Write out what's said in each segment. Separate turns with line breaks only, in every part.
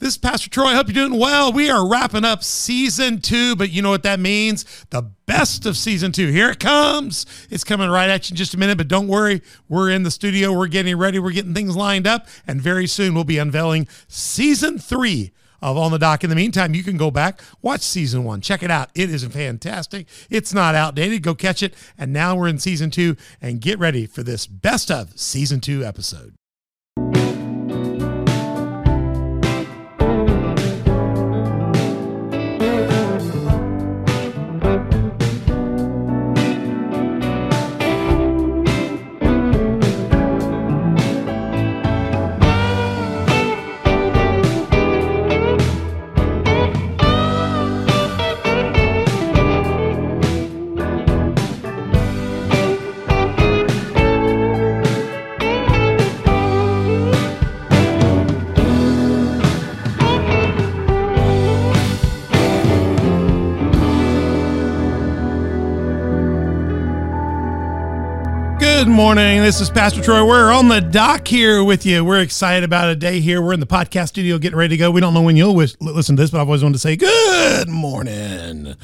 This is Pastor Troy. I hope you're doing well. We are wrapping up season two, but you know what that means? The best of season two. Here it comes. It's coming right at you in just a minute, but don't worry. We're in the studio. We're getting ready. We're getting things lined up. And very soon we'll be unveiling season three of On the Dock. In the meantime, you can go back, watch season one, check it out. It is fantastic. It's not outdated. Go catch it. And now we're in season two, and get ready for this best of season two episode. Good morning. This is Pastor Troy. We're on the dock here with you. We're excited about a day here. We're in the podcast studio getting ready to go. We don't know when you'll wish, listen to this, but I've always wanted to say good morning.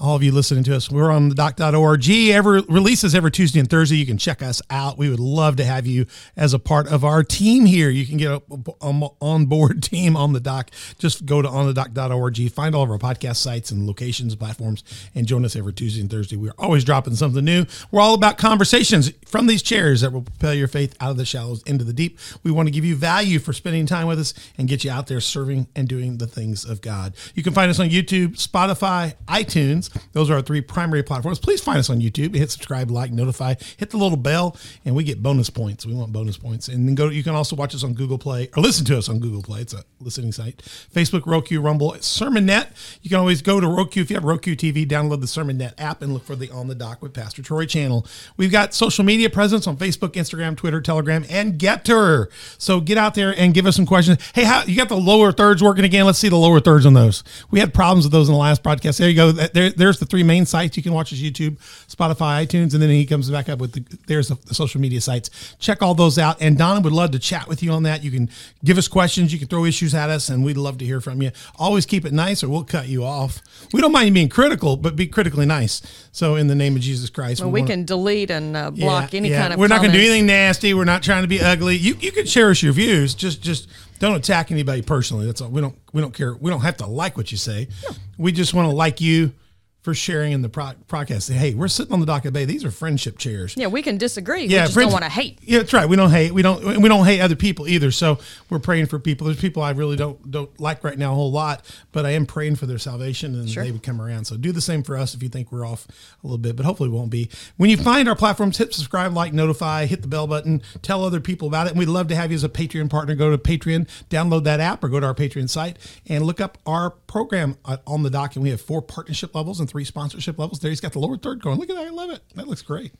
All of you listening to us, we're on the doc.org. Every releases every Tuesday and Thursday. You can check us out. We would love to have you as a part of our team here. You can get a, a on board team on the doc. Just go to onthedoc.org, find all of our podcast sites and locations, platforms, and join us every Tuesday and Thursday. We're always dropping something new. We're all about conversations from these chairs that will propel your faith out of the shallows into the deep. We want to give you value for spending time with us and get you out there serving and doing the things of God. You can find us on YouTube, Spotify, iTunes. Those are our three primary platforms. Please find us on YouTube. Hit subscribe, like, notify, hit the little bell, and we get bonus points. We want bonus points. And then go. You can also watch us on Google Play or listen to us on Google Play. It's a listening site. Facebook, Roku, Rumble, SermonNet. You can always go to Roku if you have Roku TV. Download the SermonNet app and look for the On the Dock with Pastor Troy channel. We've got social media presence on Facebook, Instagram, Twitter, Telegram, and Gettr. So get out there and give us some questions. Hey, how you got the lower thirds working again? Let's see the lower thirds on those. We had problems with those in the last podcast. There you go. There, there's the three main sites you can watch us YouTube, Spotify, iTunes, and then he comes back up with the there's the, the, social media sites. Check all those out. And Donna would love to chat with you on that. You can give us questions, you can throw issues at us, and we'd love to hear from you. Always keep it nice, or we'll cut you off. We don't mind you being critical, but be critically nice. So in the name of Jesus Christ,
well, we, we wanna, can delete and uh, block
yeah,
any
yeah.
kind of.
We're
not
going to do anything nasty. We're not trying to be ugly. You you can cherish your views. Just just don't attack anybody personally. That's all. We don't we don't care. We don't have to like what you say. No. We just want to like you for sharing in the pro- podcast. Hey, we're sitting on the dock of bay. These are friendship chairs.
Yeah, we can disagree. Yeah, we just don't want to hate.
Yeah, that's right. We don't hate. We don't. We don't hate other people either. So we're praying for people. There's people I really don't don't like right now a whole lot, but I am praying for their salvation and sure. they would come around. So do the same for us if you think we're off a little bit, but hopefully we won't be. When you find our platforms, hit subscribe, like, notify, hit the bell button, tell other people about it, and we'd love to have you as a Patreon partner. Go to Patreon, download that app, or go to our Patreon site and look up our program uh, on the dock. And we have four partnership levels and three sponsorship levels there. He's got the lower third going. Look at that. I love it. That looks great.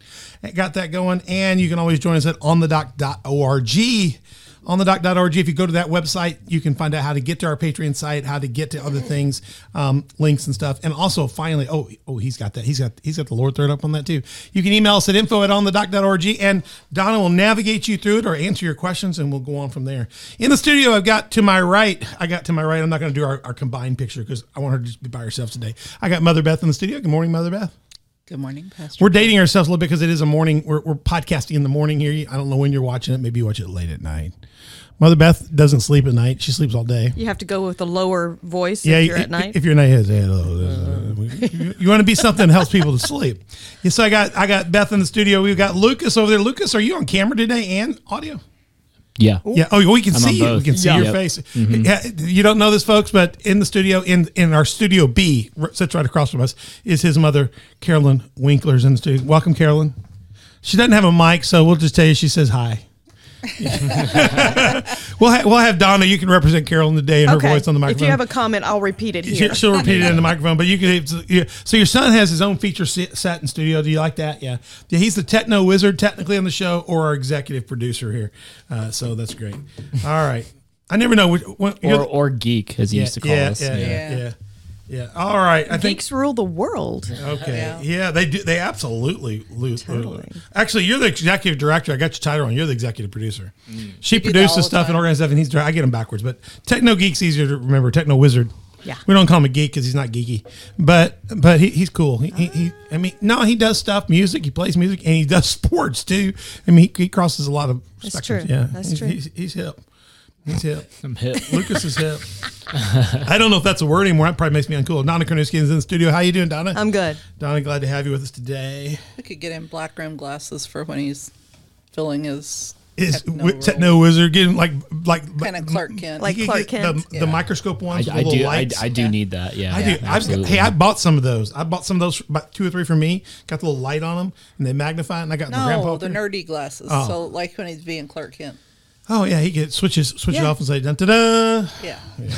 Got that going. And you can always join us at onthedoc.org. Onthedoc.org. If you go to that website, you can find out how to get to our Patreon site, how to get to other things, um, links and stuff. And also, finally, oh, oh, he's got that. He's got he's got the lower third up on that too. You can email us at info at onthedoc.org, and Donna will navigate you through it or answer your questions, and we'll go on from there. In the studio, I've got to my right. I got to my right. I'm not going to do our, our combined picture because I want her to just be by herself today. I got Mother Beth in the studio. Good morning, Mother Beth.
Good morning, Pastor.
We're dating ourselves a little bit because it is a morning. We're, we're podcasting in the morning here. I don't know when you're watching it. Maybe you watch it late at night. Mother Beth doesn't sleep at night. She sleeps all day.
You have to go with a lower voice yeah, if you're at night.
If you're night, yeah, you, you want to be something that helps people to sleep. Yeah, so I got I got Beth in the studio. We've got Lucas over there. Lucas, are you on camera today and audio?
Yeah.
Yeah. Oh, we can I'm see you. We can see yeah. your yep. face. Mm-hmm. Yeah, you don't know this, folks, but in the studio, in in our studio B, sits right across from us, is his mother, Carolyn Winkler's in the studio. Welcome, Carolyn. She doesn't have a mic, so we'll just tell you she says hi. we'll ha- we'll have Donna. You can represent Carolyn today and okay. her voice on the microphone.
If you have a comment, I'll repeat it here.
She'll repeat it in the microphone. But you can. Yeah. So your son has his own feature set in studio. Do you like that? Yeah. Yeah. He's the techno wizard technically on the show, or our executive producer here. Uh, so that's great. All right. I never know. Which,
or or geek as he
yeah,
used to call
yeah,
us.
Yeah, yeah, yeah. Yeah. All right.
I Geeks think, rule the world.
Okay. Yeah. yeah. they do. They absolutely lose. Totally. Actually, you're the executive director. I got your title on. You're the executive producer. Mm. She produces stuff and organizes stuff, and he's. I get them backwards, but Techno Geek's easier to remember. Techno Wizard.
Yeah.
We don't call him a geek because he's not geeky, but but he, he's cool. He, he, he, I mean, no, he does stuff, music. He plays music, and he does sports too. I mean, he, he crosses a lot of.
That's spectrums. true. Yeah,
that's
he's,
true. He's, he's hip. He's hip.
I'm hip.
Lucas is hip. I don't know if that's a word anymore. That probably makes me uncool. Donna Kornuski is in the studio. How you doing, Donna?
I'm good.
Donna, glad to have you with us today.
I could get him black rim glasses for when he's filling his
is techno, techno wizard getting like like
kind of Clark Kent,
like Clark Kent,
the, yeah. the, microscope ones.
I, I do. I, I, do yeah. need that. Yeah,
I do. I've got, hey, I bought some of those. I bought some of those, about two or three for me. Got the little light on them, and they magnify. It, and I got
no,
the grandpa.
the nerdy glasses. Oh. So like when he's being Clark Kent.
Oh yeah, he could switches switch yeah. it off and say dun da da.
Yeah,
yeah,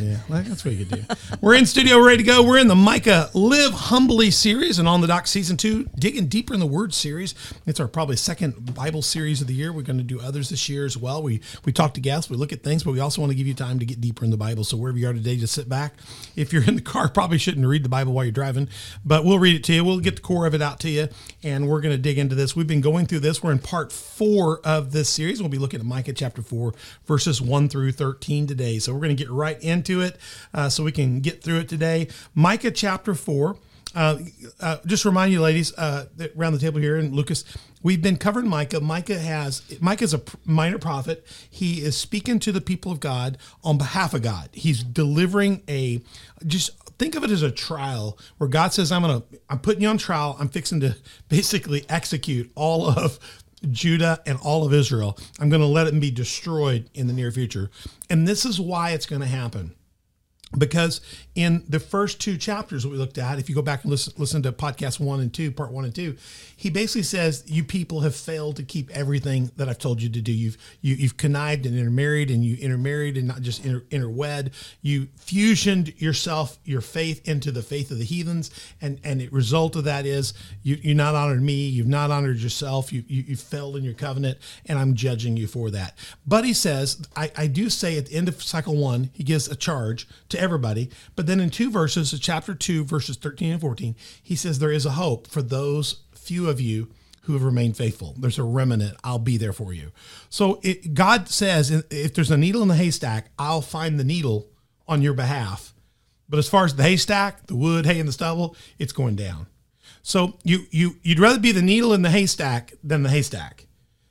yeah. that's what you could do. We're in studio, ready to go. We're in the Micah Live Humbly series and on the dock season two, digging deeper in the Word series. It's our probably second Bible series of the year. We're going to do others this year as well. We we talk to guests, we look at things, but we also want to give you time to get deeper in the Bible. So wherever you are today, just sit back. If you're in the car, probably shouldn't read the Bible while you're driving, but we'll read it to you. We'll get the core of it out to you, and we're going to dig into this. We've been going through this. We're in part four of this series. We'll be looking at Micah chapter four verses 1 through 13 today. So we're going to get right into it uh, so we can get through it today. Micah chapter 4. Uh, uh, just remind you, ladies, uh, around the table here, and Lucas, we've been covering Micah. Micah has Micah is a minor prophet. He is speaking to the people of God on behalf of God. He's delivering a just think of it as a trial where God says, "I'm gonna, I'm putting you on trial. I'm fixing to basically execute all of Judah and all of Israel. I'm going to let it be destroyed in the near future. And this is why it's going to happen because in the first two chapters that we looked at, if you go back and listen, listen to podcast one and two, part one and two, he basically says you people have failed to keep everything that I've told you to do. You've you, have you have connived and intermarried, and you intermarried and not just inter, interwed. You fusioned yourself, your faith into the faith of the heathens, and and the result of that is you you not honored me, you've not honored yourself, you you, you failed in your covenant, and I'm judging you for that. But he says, I, I do say at the end of cycle one, he gives a charge to everybody. But then in two verses, chapter two, verses 13 and 14, he says there is a hope for those few of you who have remained faithful. There's a remnant. I'll be there for you. So it, God says, if there's a needle in the haystack, I'll find the needle on your behalf. But as far as the haystack, the wood, hay, and the stubble, it's going down. So you you you'd rather be the needle in the haystack than the haystack,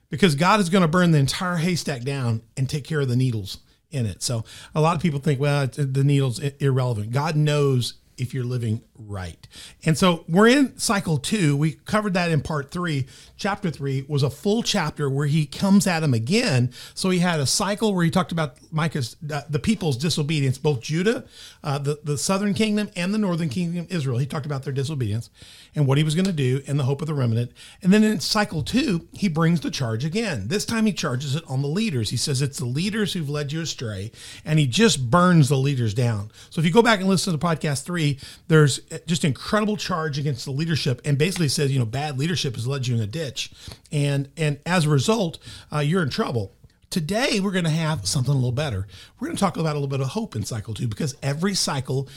because God is going to burn the entire haystack down and take care of the needles in it. So a lot of people think, well, the needle's irrelevant. God knows if you're living right. And so we're in cycle two. We covered that in part three. Chapter three was a full chapter where he comes at him again. So he had a cycle where he talked about Micah's, uh, the people's disobedience, both Judah, uh, the, the southern kingdom, and the northern kingdom, Israel. He talked about their disobedience and what he was going to do and the hope of the remnant. And then in cycle two, he brings the charge again. This time he charges it on the leaders. He says it's the leaders who've led you astray, and he just burns the leaders down. So if you go back and listen to podcast three, there's just incredible charge against the leadership and basically says, you know, bad leadership has led you in a ditch. And, and as a result, uh, you're in trouble. Today, we're going to have something a little better. We're going to talk about a little bit of hope in cycle two because every cycle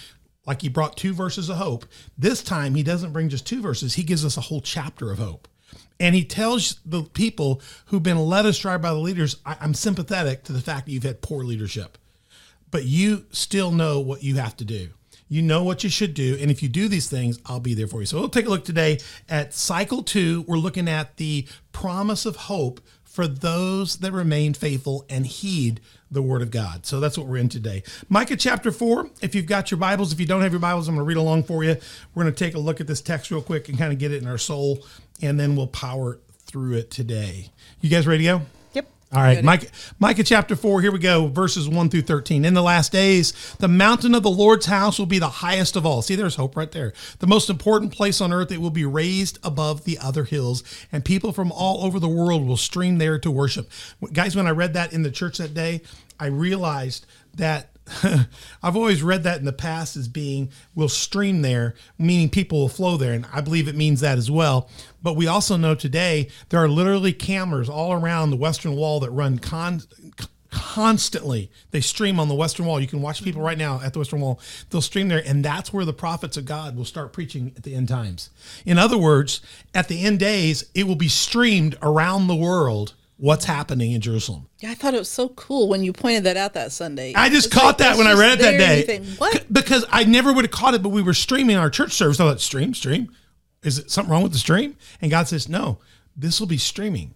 like he brought two verses of hope. This time he doesn't bring just two verses, he gives us a whole chapter of hope. And he tells the people who've been led astray by the leaders, I'm sympathetic to the fact that you've had poor leadership, but you still know what you have to do. You know what you should do. And if you do these things, I'll be there for you. So we'll take a look today at cycle two. We're looking at the promise of hope for those that remain faithful and heed the word of God. So that's what we're in today. Micah chapter 4. If you've got your Bibles, if you don't have your Bibles, I'm going to read along for you. We're going to take a look at this text real quick and kind of get it in our soul, and then we'll power through it today. You guys ready to go? All right, Micah, Micah chapter 4, here we go, verses 1 through 13. In the last days, the mountain of the Lord's house will be the highest of all. See, there's hope right there. The most important place on earth, it will be raised above the other hills, and people from all over the world will stream there to worship. Guys, when I read that in the church that day, I realized that I've always read that in the past as being will stream there, meaning people will flow there. And I believe it means that as well. But we also know today there are literally cameras all around the Western Wall that run con, constantly they stream on the western wall you can watch people right now at the western wall they'll stream there and that's where the prophets of god will start preaching at the end times in other words at the end days it will be streamed around the world what's happening in jerusalem
Yeah, I thought it was so cool when you pointed that out that Sunday.
I just
It's
caught
like,
that when I read it that day.
think, what?
Because I never would have caught it, but we were streaming our church service. I thought, stream, stream. Is it something wrong with the stream? And God says, no, this will be streaming.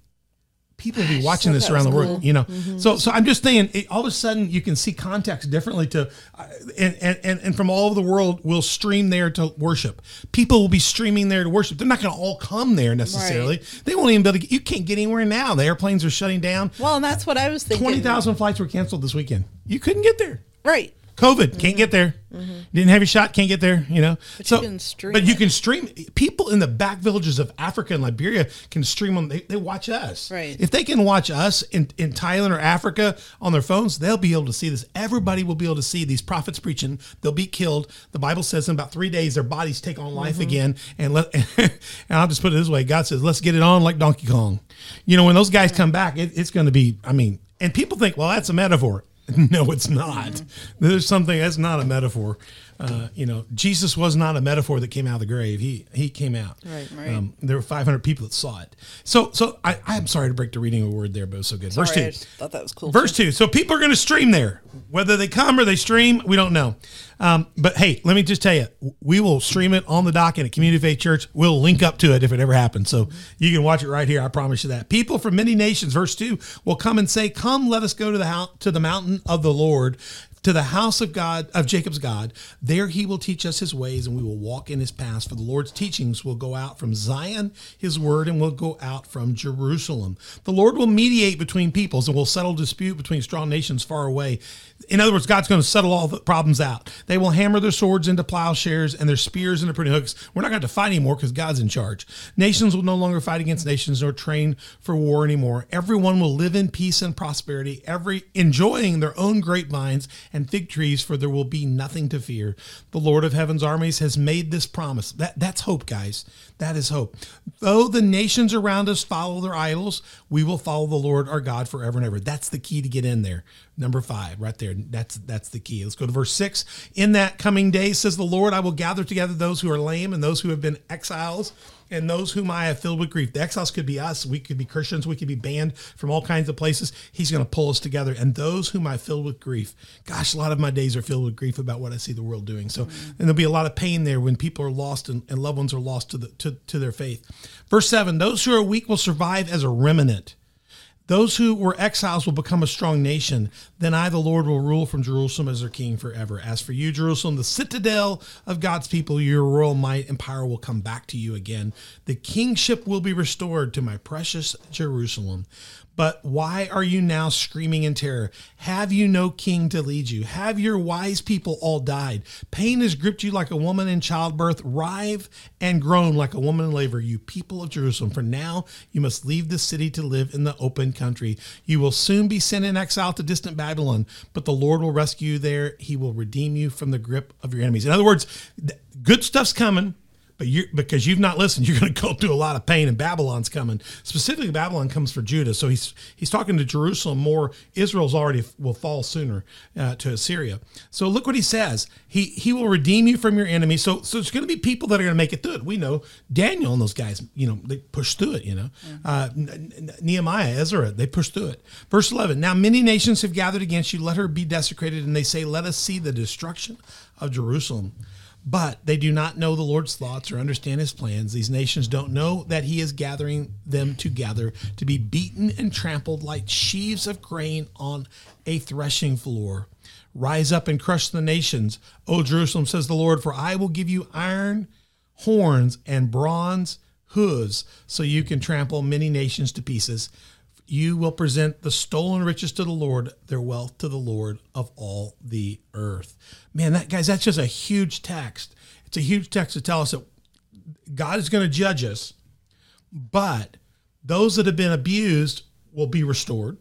People will be watching this around the world, you know. So, so I'm just saying, it, all of a sudden, you can see context differently. To, uh, and, and and from all over the world, will stream there to worship. People will be streaming there to worship. They're not going to all come there necessarily. They won't even be able to. You can't get anywhere now. The airplanes are shutting down.
well, and that's what I was thinking.
Twenty thousand flights were canceled this weekend. You couldn't get there.
Right.
COVID can't get there. Mm-hmm. Didn't have your shot, can't get there. You know,
But
so
you can stream
but you
it.
can stream. People in the back villages of Africa and Liberia can stream on. They, they watch us.
Right.
If they can watch us in, in Thailand or Africa on their phones, they'll be able to see this. Everybody will be able to see these prophets preaching. They'll be killed. The Bible says in about three days their bodies take on life mm-hmm. again. And let and I'll just put it this way: God says, "Let's get it on like Donkey Kong." You know, when those guys come back, it, it's going to be. I mean, and people think, well, that's a metaphor. No, it's not. There's something that's not a metaphor. Uh, you know, Jesus was not a metaphor that came out of the grave. He he came out.
Right.
Right.
Um, there were 500 people that saw it. So so I I'm sorry to break the reading of a word there, but it was so good. Verse two.
I thought that was cool.
Verse two. So people are going to stream there, whether they come or they stream, we don't know. Um, but hey, let me just tell you, we will stream it on the dock in a Community Faith Church. We'll link up to it if it ever happens. So you can watch it right here. I promise you that. People from many nations, verse two, will come and say, "Come, let us go to the house, to the mountain of the Lord." To the house of God, of Jacob's God, there he will teach us his ways and we will walk in his paths. For the Lord's teachings will go out from Zion, his word, and will go out from Jerusalem. The Lord will mediate between peoples and will settle dispute between strong nations far away. In other words, God's going to settle all the problems out. They will hammer their swords into plowshares and their spears into pruning hooks. We're not going to fight anymore because God's in charge. Nations will no longer fight against nations nor train for war anymore. Everyone will live in peace and prosperity, every enjoying their own grapevines and fig trees, for there will be nothing to fear. The Lord of heaven's armies has made this promise. That that's hope, guys. That is hope. Though the nations around us follow their idols, we will follow the Lord our God forever and ever. That's the key to get in there. Number five, right there. That's that's the key. Let's go to verse six. In that coming day, says the Lord, I will gather together those who are lame and those who have been exiles and those whom I have filled with grief. The exiles could be us. We could be Christians. We could be banned from all kinds of places. He's going to pull us together. And those whom I filled with grief. Gosh, a lot of my days are filled with grief about what I see the world doing. So, mm-hmm. and there'll be a lot of pain there when people are lost and, and loved ones are lost to the to, to their faith. Verse seven: Those who are weak will survive as a remnant. Those who were exiles will become a strong nation. Then I, the Lord, will rule from Jerusalem as their king forever. As for you, Jerusalem, the citadel of God's people, your royal might and power will come back to you again. The kingship will be restored to my precious Jerusalem. But why are you now screaming in terror? Have you no king to lead you? Have your wise people all died? Pain has gripped you like a woman in childbirth, writhe and groan like a woman in labor, you people of Jerusalem. For now you must leave the city to live in the open country. You will soon be sent in exile to distant Babylon, but the Lord will rescue you there. He will redeem you from the grip of your enemies. In other words, good stuff's coming. But you because you've not listened, you're going to go through a lot of pain, and Babylon's coming. Specifically, Babylon comes for Judah, so he's he's talking to Jerusalem more. Israel's already will fall sooner uh, to Assyria. So look what he says. He he will redeem you from your enemy. So so it's going to be people that are going to make it through it. We know Daniel and those guys. You know they push through it. You know uh, N- N- Nehemiah, Ezra, they push through it. Verse eleven. Now many nations have gathered against you. Let her be desecrated, and they say, Let us see the destruction of Jerusalem. But they do not know the Lord's thoughts or understand his plans. These nations don't know that he is gathering them together to be beaten and trampled like sheaves of grain on a threshing floor. Rise up and crush the nations, O Jerusalem, says the Lord, for I will give you iron horns and bronze hooves so you can trample many nations to pieces. You will present the stolen riches to the Lord, their wealth to the Lord of all the earth. Man, that guys, that's just a huge text. It's a huge text to tell us that God is going to judge us, but those that have been abused will be restored.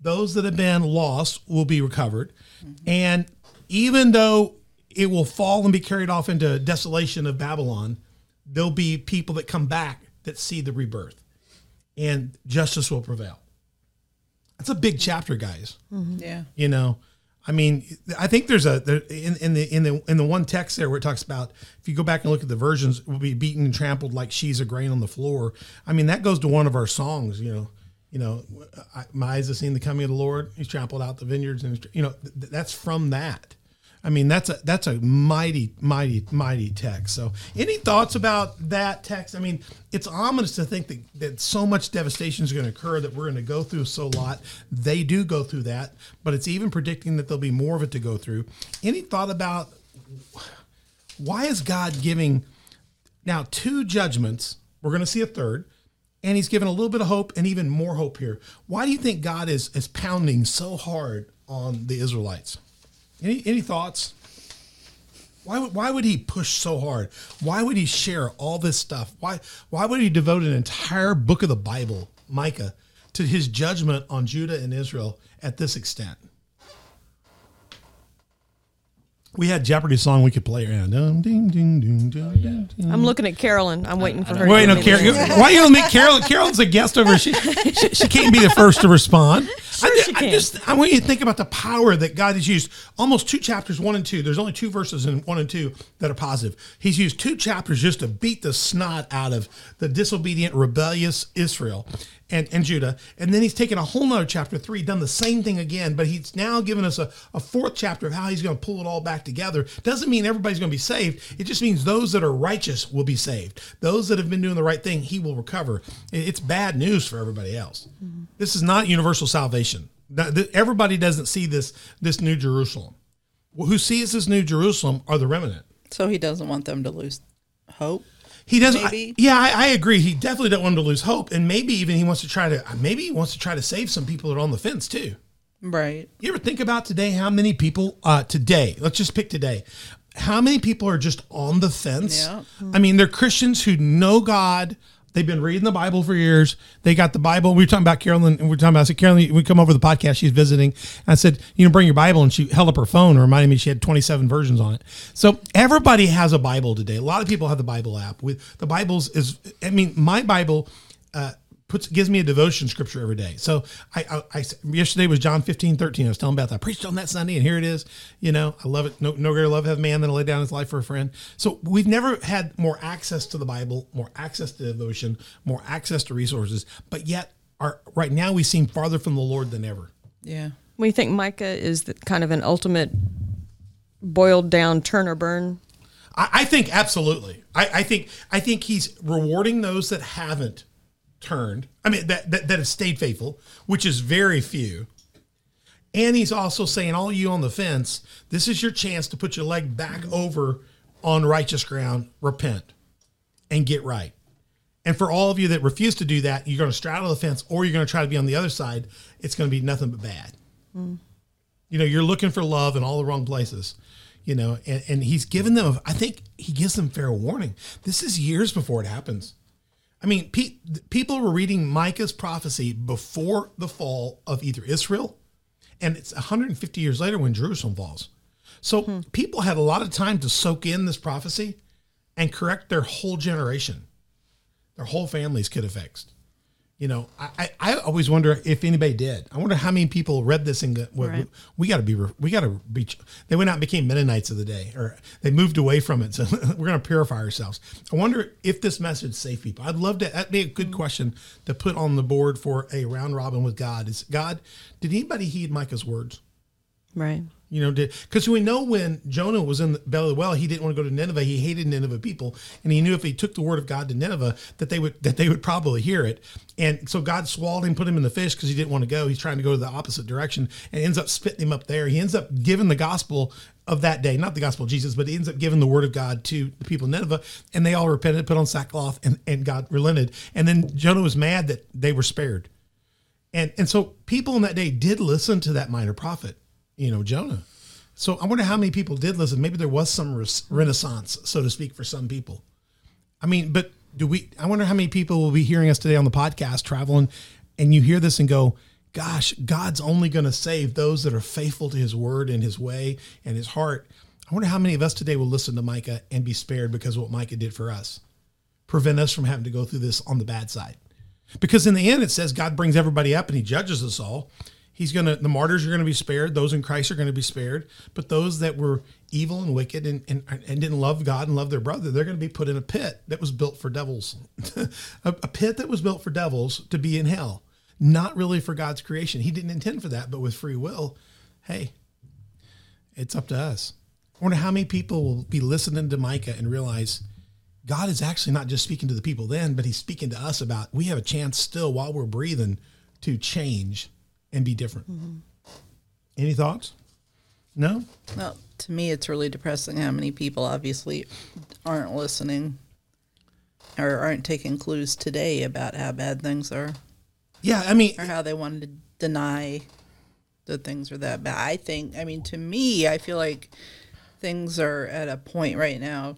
Those that have been lost will be recovered. Mm-hmm. And even though it will fall and be carried off into desolation of Babylon, there'll be people that come back that see the rebirth and justice will prevail. That's a big chapter, guys. Mm-hmm.
Yeah.
You know, I mean, I think there's a there, in, in the in the in the one text there where it talks about if you go back and look at the versions, will be beaten and trampled like she's a grain on the floor. I mean, that goes to one of our songs. You know, you know, I, my eyes have seen the coming of the Lord. He's trampled out the vineyards, and you know, th- that's from that. I mean, that's a that's a mighty, mighty, mighty text. So, any thoughts about that text? I mean, it's ominous to think that, that so much devastation is going to occur that we're going to go through so lot. They do go through that, but it's even predicting that there'll be more of it to go through. Any thought about why is God giving now two judgments? We're going to see a third, and He's given a little bit of hope and even more hope here. Why do you think God is is pounding so hard on the Israelites? Any any thoughts? Why would why would he push so hard? Why would he share all this stuff? Why why would he devote an entire book of the Bible, Micah, to his judgment on Judah and Israel at this extent? We had Jeopardy song we could play around. Dum, ding, ding, ding, dum, ding, ding.
I'm looking at Carolyn. I'm waiting for her. to
Wait, no,
me
Carol.
the-
Why you gonna make Carolyn? Carolyn's a guest over. She, she, she can't be the first to respond. I,
she
I
can.
just I want you to think about the power that God has used. Almost two chapters, one and two. There's only two verses in one and two that are positive. He's used two chapters just to beat the snot out of the disobedient, rebellious Israel and, and Judah. And then he's taken a whole nother chapter three, done the same thing again, but he's now given us a, a fourth chapter of how he's going to pull it all back together. Doesn't mean everybody's going to be saved. It just means those that are righteous will be saved. Those that have been doing the right thing, he will recover. It's bad news for everybody else. Mm-hmm. This is not universal salvation. Everybody doesn't see this this new Jerusalem. Who sees this new Jerusalem are the remnant.
So he doesn't want them to lose hope.
He doesn't.
Maybe.
yeah, I, I agree. He definitely doesn't want him to lose hope, and maybe even he wants to try to. Maybe he wants to try to save some people that are on the fence too.
Right.
You ever think about today how many people uh, today? Let's just pick today. How many people are just on the fence?
Yeah.
I mean, they're Christians who know God. They've been reading the Bible for years. They got the Bible. We were talking about Carolyn, and we were talking about. I said, Carolyn, we come over the podcast. She's visiting. And I said, you know, bring your Bible, and she held up her phone, and reminded me she had 27 versions on it. So everybody has a Bible today. A lot of people have the Bible app. With the Bibles is, I mean, my Bible. Uh, puts gives me a devotion scripture every day. So I, I, I yesterday was John 15, 13. I was telling Beth, I preached on that Sunday and here it is. You know, I love it. No, no greater love have man than to lay down his life for a friend. So we've never had more access to the Bible, more access to devotion, more access to resources, but yet our right now we seem farther from the Lord than ever.
Yeah.
We think Micah is the, kind of an ultimate boiled down turn or burn.
I, I think absolutely. I, I think I think he's rewarding those that haven't turned. I mean that, that that have stayed faithful, which is very few. And he's also saying, all you on the fence, this is your chance to put your leg back over on righteous ground, repent, and get right. And for all of you that refuse to do that, you're going to straddle the fence or you're going to try to be on the other side. It's going to be nothing but bad. You know, you're looking for love in all the wrong places. You know, and, and he's given them, I think he gives them fair warning. This is years before it happens. I mean, pe- people were reading Micah's prophecy before the fall of either Israel, and it's 150 years later when Jerusalem falls. So hmm. people had a lot of time to soak in this prophecy and correct their whole generation. Their whole families could have fixed. You know, I, I, I always wonder if anybody did. I wonder how many people read this and go, well,
Right.
we, got to be, we got to be. They went out and became Mennonites of the day, or they moved away from it. So we're going to purify ourselves. I wonder if this message saved people. I'd love to. That'd be a good mm. question to put on the board for a round robin with God. Is God? Did anybody heed Micah's words?
Right.
You know, because we know when Jonah was in the belly of the well, he didn't want to go to Nineveh. He hated Nineveh people, and he knew if he took the word of God to Nineveh, that they would that they would probably hear it. And so God swallowed him, put him in the fish because he didn't want to go. He's trying to go to the opposite direction, and ends up spitting him up there. He ends up giving the gospel of that day, not the gospel of Jesus, but he ends up giving the word of God to the people of Nineveh, and they all repented, put on sackcloth, and, and God relented. And then Jonah was mad that they were spared. And and so people in that day did listen to that minor prophet, you know, Jonah. So I wonder how many people did listen. Maybe there was some renaissance, so to speak, for some people. I mean, but do we? I wonder how many people will be hearing us today on the podcast, traveling, and you hear this and go, "Gosh, God's only going to save those that are faithful to His word and His way and His heart." I wonder how many of us today will listen to Micah and be spared because what Micah did for us, prevent us from having to go through this on the bad side. Because in the end, it says God brings everybody up and he judges us all. He's going to, the martyrs are going to be spared. Those in Christ are going to be spared. But those that were evil and wicked and, and, and didn't love God and love their brother, they're going to be put in a pit that was built for devils. a, a pit that was built for devils to be in hell, not really for God's creation. He didn't intend for that, but with free will, hey, it's up to us. I wonder how many people will be listening to Micah and realize God is actually not just speaking to the people then, but he's speaking to us about we have a chance still while we're breathing to change and be different. Mm-hmm. Any thoughts? No?
Well, to me, it's really depressing how many people obviously aren't listening or aren't taking clues today about how bad things are.
Yeah, I mean,
or how they wanted to deny that things are that bad. I think, I mean, to me, I feel like things are at a point right now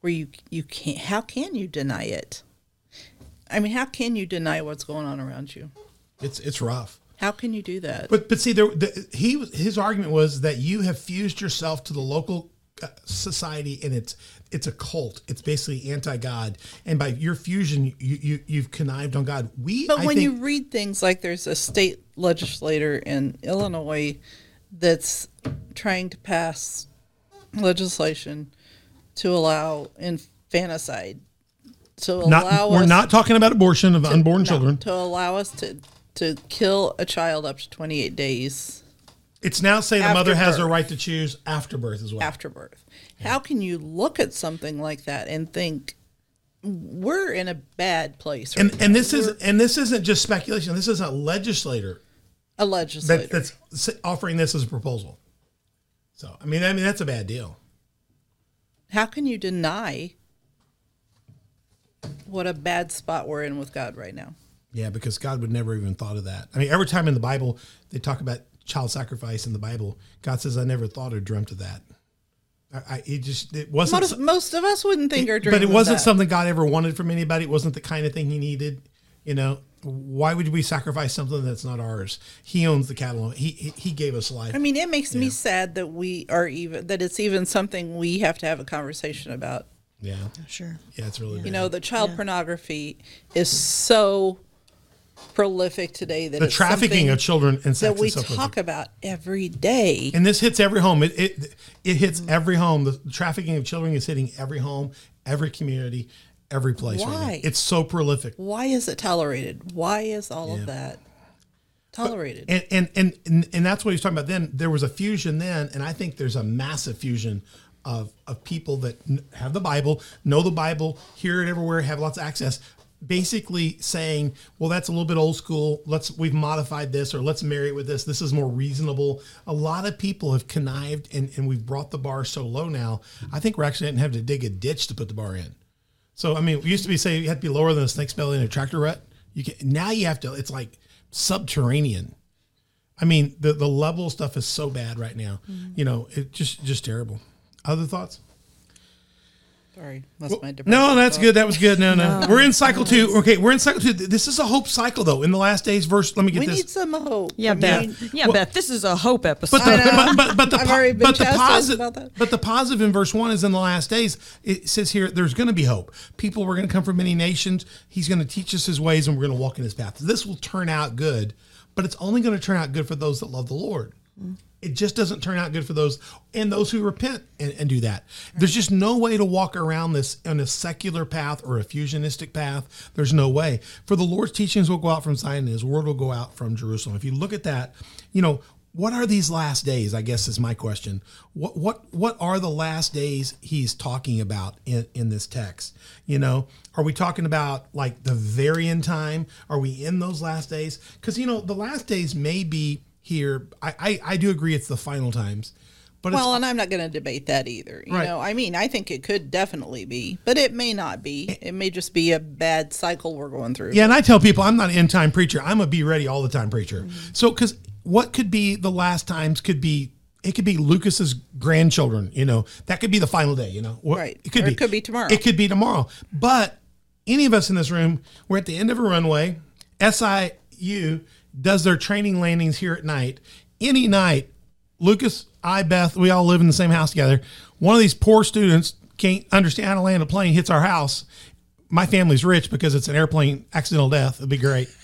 where you you can't. How can you deny it? I mean, how can you deny what's going on around you?
It's it's rough.
How can you do that?
But but see, there the, he his argument was that you have fused yourself to the local uh, society, and it's it's a cult. It's basically anti God, and by your fusion, you, you you've connived on God. We
but I when think, you read things like there's a state legislator in Illinois that's trying to pass legislation to allow infanticide. To allow
not, we're not talking about abortion of to, unborn no, children.
To allow us to to kill a child up to 28 days.
It's now saying the mother has birth. right to choose after birth as well.
After birth. Yeah. How can you look at something like that and think we're in a bad place?
Right and now. and this we're, is and this isn't just speculation. This is a legislator.
A legislator
that, that's offering this as a proposal. So I mean, I mean that's a bad deal.
How can you deny what a bad spot we're in with God right now?
Yeah, because God would never even thought of that. I mean, every time in the Bible they talk about child sacrifice in the Bible, God says, "I never thought or dreamt of that." I, I it just it wasn't.
Most, most of us wouldn't think it, or dream,
but it wasn't something God ever wanted from anybody. It wasn't the kind of thing He needed. You know, why would we sacrifice something that's not ours? He owns the cattle. He he gave us life.
I mean, it makes yeah. me sad that we are even that it's even something we have to have a conversation about.
Yeah,
sure.
Yeah, it's really.
You bad. know, the child yeah. pornography is so prolific today that
the trafficking of children and sex
that we talk about every day.
And this hits every home. It it, it hits every home. The trafficking of children is hitting every home, every community, every place. Why? Right it's so prolific.
Why is it tolerated? Why is all yeah. of that tolerated?
But, and, and and and that's what he's talking about. Then there was a fusion then, and I think there's a massive fusion of of people that have the Bible, know the Bible, hear it everywhere, have lots of access, basically saying, well, that's a little bit old school. Let's we've modified this, or let's marry it with this. This is more reasonable. A lot of people have connived, and and we've brought the bar so low now. I think we're actually going to have to dig a ditch to put the bar in. So I mean, we used to be saying you had to be lower than a snake's belly in a tractor rut. You can now you have to. It's like subterranean. I mean, the the level stuff is so bad right now. Mm-hmm. You know, it just just terrible. Other thoughts?
Sorry, that's well, my
No, that's thought. good. That was good. No, no, no, we're in cycle two. Okay, we're in cycle two. This is a hope cycle, though. In the last days, verse. Let me get
we
this.
We need some hope.
Yeah, Beth. Yeah, well, Beth. This is a hope episode.
But the, but, but, but the, po- but the positive, but the positive in verse one is in the last days. It says here, there's going to be hope. People were going to come from many nations. He's going to teach us His ways, and we're going to walk in His path. This will turn out good, but it's only going to turn out good for those that love the Lord. Mm it just doesn't turn out good for those and those who repent and, and, do that. There's just no way to walk around this on a secular path or a fusionistic path. There's no way. For the Lord's teachings will go out from Zion and his word will go out from Jerusalem. If you look at that, you know, what are these last days? I guess is my question. What what what are the last days he's talking about in, in this text? You know, are we talking about like the very end time? Are we in those last days? Because you know, the last days may be here. I, I, I do agree it's the final times.
But well, and I'm not going to debate that either. You right. know, I mean, I think it could definitely be, but it may not be. It may just be a bad cycle we're going through.
Yeah, and I tell people I'm not an end time preacher. I'm a be ready all the time preacher. Mm-hmm. So, because what could be the last times could be it could be Lucas's grandchildren. You know, that could be the final day. You know,
right? It could or be. It could be tomorrow.
It could be tomorrow. But any of us in this room, we're at the end of a runway. SIU does their training landings here at night. Any night, Lucas, I, Beth, we all live in the same house together. One of these poor students can't understand how to land a plane, hits our house. my family's rich because it's an airplane accidental death. It'd be great.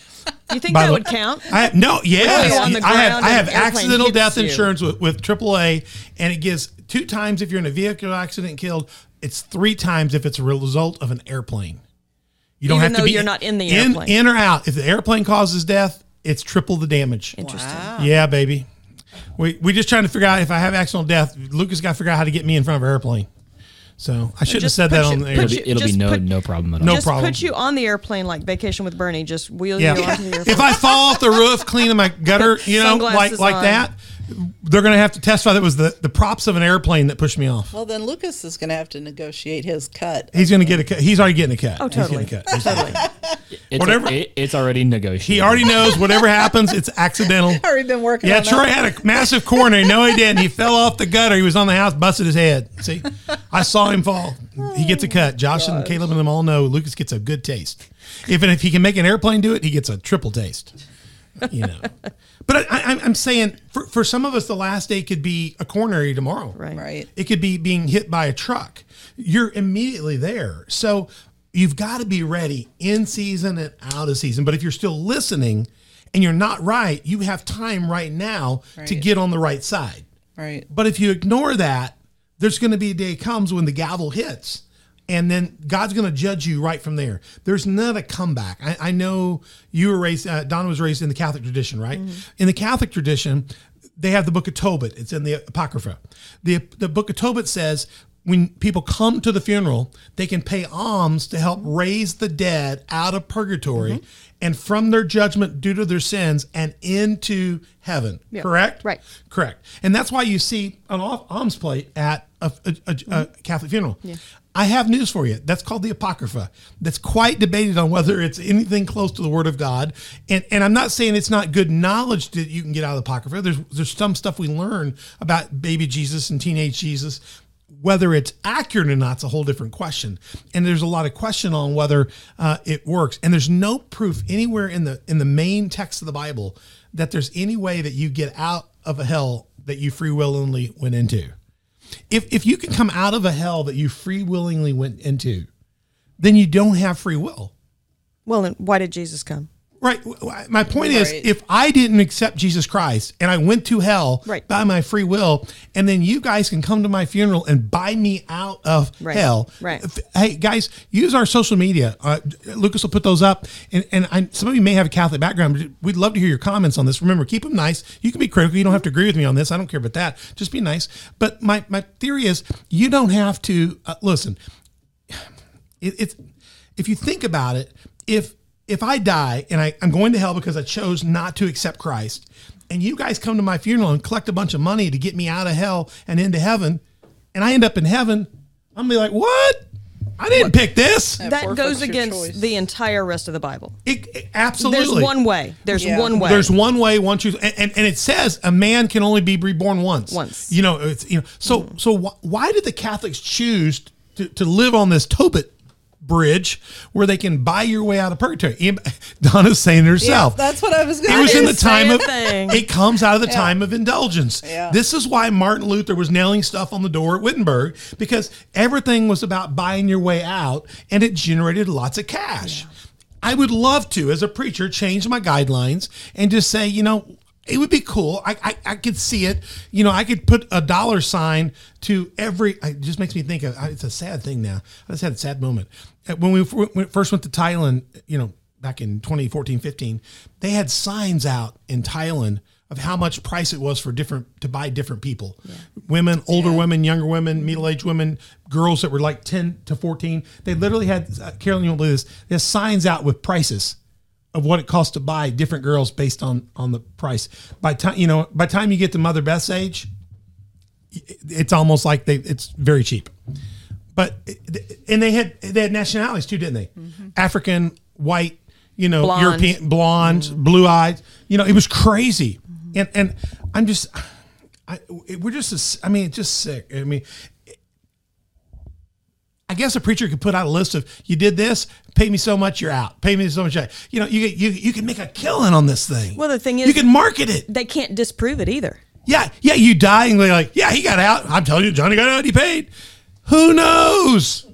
You think
By
that
the
would count?
I have, no, yes,
Really
I have. I have accidental death
you.
insurance with, with AAA, and it gives two times if you're in a vehicle accident killed. It's three times if it's a result of an airplane. You don't
Even
have to be
you're not in the
in,
airplane.
in or out. If the airplane causes death, it's triple the damage.
Interesting.
Yeah, baby. We we just trying to figure out if I have accidental death. Lucas got to figure out how to get me in front of an airplane. So I should have
just
said that
you-
on the air.
It'll be, it'll be
just
no
put-
no problem at all.
No
just
problem.
put you on the airplane like Vacation with Bernie. Just wheel
Yeah.
you onto the airplane.
if I fall off the roof cleaning my gutter, you know, like
Sunglasses
like
on.
that, they're going to have to testify that was the, the props of an airplane that pushed me off.
Well, then Lucas is going to have to negotiate his cut.
He's going to get a cut. He's already getting a cut.
Oh,
He's getting
totally.
Oh, a cut. He's getting a cut.
It's,
whatever-
it- it's already negotiated.
He already knows whatever happens, it's accidental.
Already been working
Yeah,
on
Troy
that.
had a massive corner. No, he didn't. He fell off the gutter. He was on the house, busted his head. See, I saw him fall. He gets a cut. Josh and Caleb and them all know Lucas gets a good taste. If if he can make an airplane do it, he gets a triple taste. You know. But I, I, I'm saying for, for some of us, the last day could be a coronary tomorrow.
Right.
Right.
It could be being hit by a truck. You're immediately there. So you've got to be ready in season and out of season. But if you're still listening and you're not right, you have time right now to get on the right side.
Right.
But if you ignore that, there's going to be a day comes when the gavel hits. And then God's going to judge you right from there. There's not a comeback. I, I know you were raised, uh, Donna was raised in the Catholic tradition, right? Mm-hmm. In the Catholic tradition, they have the book of Tobit. It's in the Apocrypha. The, the book of Tobit says when people come to the funeral, they can pay alms to help mm-hmm. raise the dead out of purgatory mm-hmm. and from their judgment due to their sins and into heaven. Correct?
Right.
Correct. And that's why you see an alms plate at a, a- a- a Catholic funeral. I have news for you. That's called the Apocrypha. That's quite debated on whether it's anything close to the Word of God. And and I'm not saying it's not good knowledge that you can get out of the Apocrypha. There's there's some stuff we learn about baby Jesus and teenage Jesus. Whether it's accurate or not, it's a whole different question. And there's a lot of question on whether uh, it works. And there's no proof anywhere in the in the main text of the Bible that there's any way that you get out of a hell that you free willingly went into. If if you can come out of a hell that you free willingly went into, then you don't have free will.
Well, then why did Jesus come?
Right. My point is, if I didn't accept Jesus Christ and I went to hell
Right.
by my free will, and then you guys can come to my funeral and buy me out of
Right.
hell.
Right.
Hey, guys, use our social media. Uh, Lucas will put those up. And, and I, some of you may have a Catholic background, but we'd love to hear your comments on this. Remember, keep them nice. You can be critical. You don't have to agree with me on this. I don't care about that. Just be nice. But my, my theory is you don't have to, uh, listen, it, it's if you think about it, if if I die and I, I'm going to hell because I chose not to accept Christ, and you guys come to my funeral and collect a bunch of money to get me out of hell and into heaven, and I end up in heaven, I'm gonna be like, what? I didn't pick this.
That
That goes against
choice.
the entire rest of the Bible.
It, it- absolutely.
There's one way. There's
Yeah.
one way.
There's one way, one truth, and, and, and it says a man can only be reborn once.
Once.
you know, it's you know. So mm. so wh- why did the Catholics choose to, to live on this Tobit bridge where they can buy your way out of purgatory? Em- Donna's saying
Yeah,
herself.
that's what I was going
it
to
was in the time
say
of
thing.
it comes out of the time of indulgence.
Yeah.
This is why Martin Luther was nailing stuff on the door at Wittenberg because everything was about buying your way out and it generated lots of cash. I would love to, as a preacher, change my guidelines and just say, you know, it would be cool. I, I, I could see it. You know, I could put a dollar sign to every. It just makes me think of. It's a sad thing now. I just had a sad moment Uh, when we first went to Thailand. You know, back in 2014, 15, they had signs out in Thailand of how much price it was for different to buy different people, women, older women, younger women, middle aged women, girls that were like 10 to 14. They literally had uh, Carolyn, you won't believe this. There's signs out with prices of what it costs to buy different girls based on on the price. By time you know, by time you get to Mother Beth's age, it's almost like they it's very cheap. But and they had they had nationalities too, didn't they? Mm-hmm. African, white, you know,
Blonde.
European, blonde, mm-hmm. blue eyed. You know, it was crazy. Mm-hmm. And and I'm just, I we're just, I mean, it's just sick. I mean. I guess a preacher could put out a list of you did this, pay me so much, you're out. Pay me so much. You know, you you you can make a killing on this thing.
Well, the thing is-
you can market it.
they can't disprove it either.
Yeah, yeah, you die and they're like, yeah, he got out. I'm telling you, Johnny got out. He paid. Who knows?